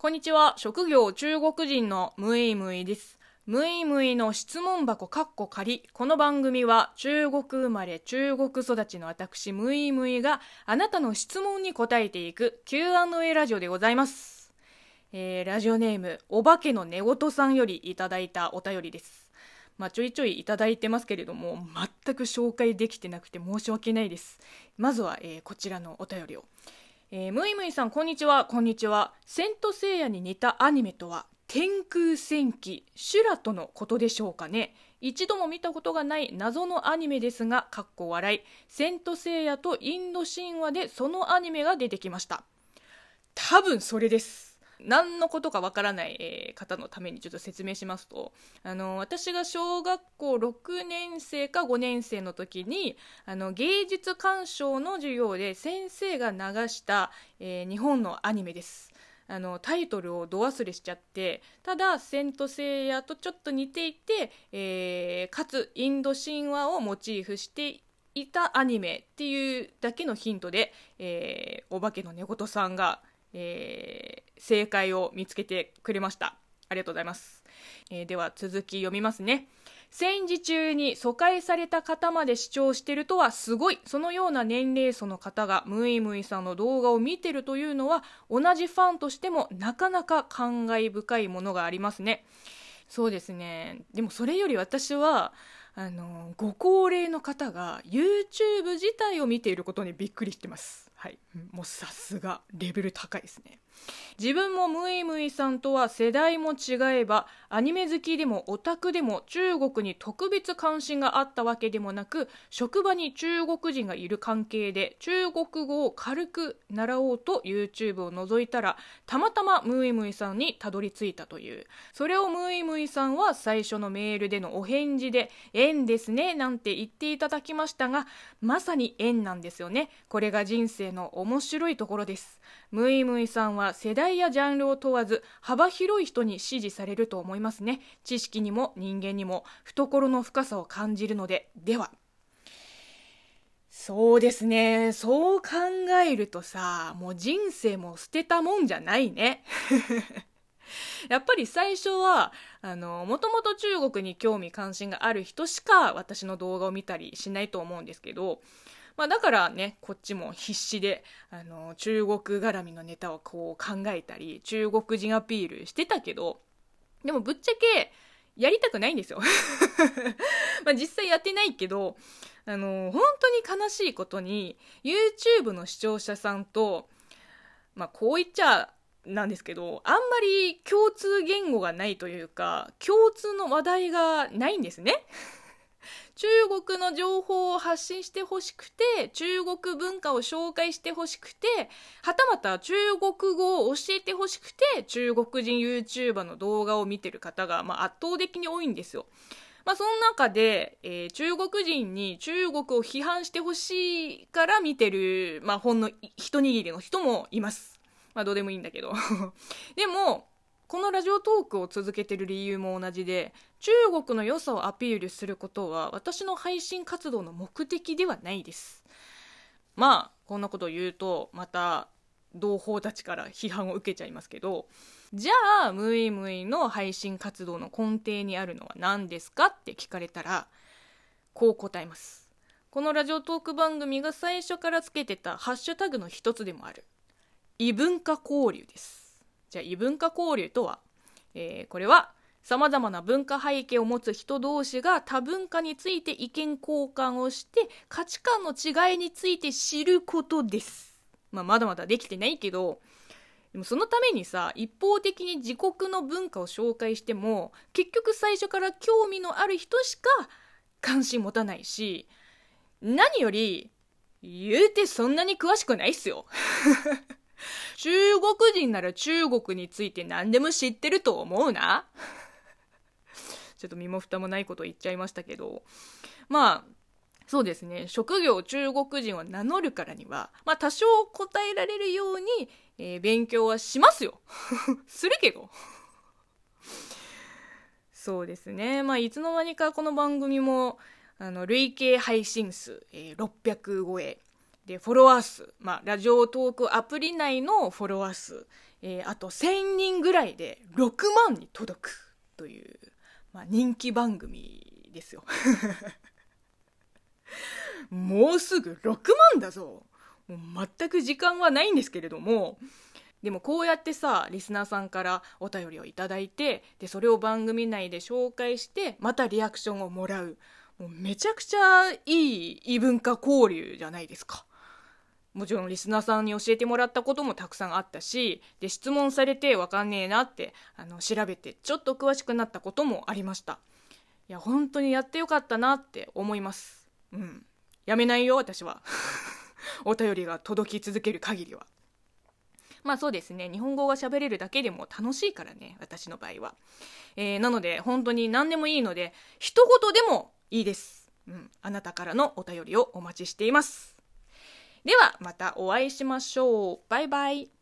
こんにちは。職業中国人のムイムイです。ムイムイの質問箱かっこ仮。この番組は中国生まれ中国育ちの私ムイムイがあなたの質問に答えていく Q&A ラジオでございます。えー、ラジオネームお化けの寝言さんよりいただいたお便りです。まあ、ちょいちょいいただいてますけれども全く紹介できてなくて申し訳ないです。まずは、えーこちらのお便りを。えー、ムイムイさんこんにちは。こんにちは。セントセイヤに似たアニメとは天空戦記シュラとのことでしょうかね。一度も見たことがない謎のアニメですがかっこ笑い。セントセイヤとインド神話でそのアニメが出てきました。多分それです。何のことかわからない、え方のためにちょっと説明しますとあの私が小学校6年生か5年生の時にあの芸術鑑賞の授業で先生が流した、えー日本のアニメです。あのタイトルをど忘れしちゃってただ「セント・セイヤ」とちょっと似ていて、えーかつインド神話をモチーフしていたアニメっていうだけのヒントで、えーお化けの寝言さんが、えー正解を見つけてくれました。ありがとうございます、えーでは続き読みますね。戦時中に疎開された方まで視聴してるとはすごい。そのような年齢層の方がムイムイさんの動画を見てるというのは同じファンとしてもなかなか感慨深いものがありますね。そうですね。でもそれより私はあのご高齢の方が YouTube 自体を見ていることにびっくりしてます。はい。もうさすがレベル高いですね。自分もムイムイさんとは世代も違えばアニメ好きでもオタクでも中国に特別関心があったわけでもなく職場に中国人がいる関係で中国語を軽く習おうと YouTube を覗いたらたまたまムイムイさんにたどり着いたという。それをムイムイさんは最初のメールでのお返事で「縁ですね」なんて言っていただきましたがまさに縁なんですよね。これが人生の面白いところです。ムイムイさんは世代やジャンルを問わず幅広い人に支持されると思いますね。知識にも人間にも懐の深さを感じるので。では。そうですね。そう考えるとさもう人生も捨てたもんじゃないね。やっぱり最初はあのもともと中国に興味関心がある人しか私の動画を見たりしないと思うんですけどまあ、だからねこっちも必死であの中国絡みのネタをこう考えたり中国人アピールしてたけどでもぶっちゃけやりたくないんですよ。まあ実際やってないけどあの本当に悲しいことに YouTube の視聴者さんとまあこう言っちゃなんですけどあんまり共通言語がないというか共通の話題がないんですね。中国の情報を発信してほしくて中国文化を紹介してほしくてはたまた中国語を教えてほしくて中国人 YouTuber の動画を見てる方が、まあ、圧倒的に多いんですよ。まあ、その中で、えー中国人に中国を批判してほしいから見てる、まあ、ほんの一握りの人もいます。まあ、どうでもいいんだけど。でも、このラジオトークを続けてる理由も同じで中国の良さをアピールすることは私の配信活動の目的ではないです。まあこんなことを言うとまた同胞たちから批判を受けちゃいますけどじゃあムイムイの配信活動の根底にあるのは何ですかって聞かれたらこう答えます。このラジオトーク番組が最初からつけてたハッシュタグの一つでもある異文化交流です。じゃあ異文化交流とは、えーこれはさまざまな文化背景を持つ人同士が多文化について意見交換をして価値観の違いについて知ることです、まあ、まだまだできてないけどでもそのためにさ一方的に自国の文化を紹介しても結局最初から興味のある人しか関心持たないし何より言うてそんなに詳しくないっすよ。中国人なら中国について何でも知ってると思うな。ちょっと身も蓋もないこと言っちゃいましたけど。まあそうですね。職業中国人を名乗るからにはまあ多少答えられるように、えー勉強はしますよ。するけど。そうですね。まあいつの間にかこの番組もあの累計配信数、えー600超え。でフォロワー数、まあ、ラジオトークアプリ内のフォロワー数、えー、あと1000人ぐらいで6万に届くという、まあ、人気番組ですよ。もうすぐ6万だぞ。もう全く時間はないんですけれども。でもこうやってさリスナーさんからお便りをいただいてでそれを番組内で紹介してまたリアクションをもらう。もうめちゃくちゃいい異文化交流じゃないですか。もちろんリスナーさんに教えてもらったこともたくさんあったしで質問されてわかんねえなってあの調べてちょっと詳しくなったこともありました。いや本当にやってよかったなって思います。うん。やめないよ私は。お便りが届き続ける限りは。まあそうですね。日本語が喋れるだけでも楽しいからね私の場合は、えー、なので本当に何でもいいので一言でもいいです、うん、あなたからのお便りをお待ちしています。ではまたお会いしましょう。バイバイ。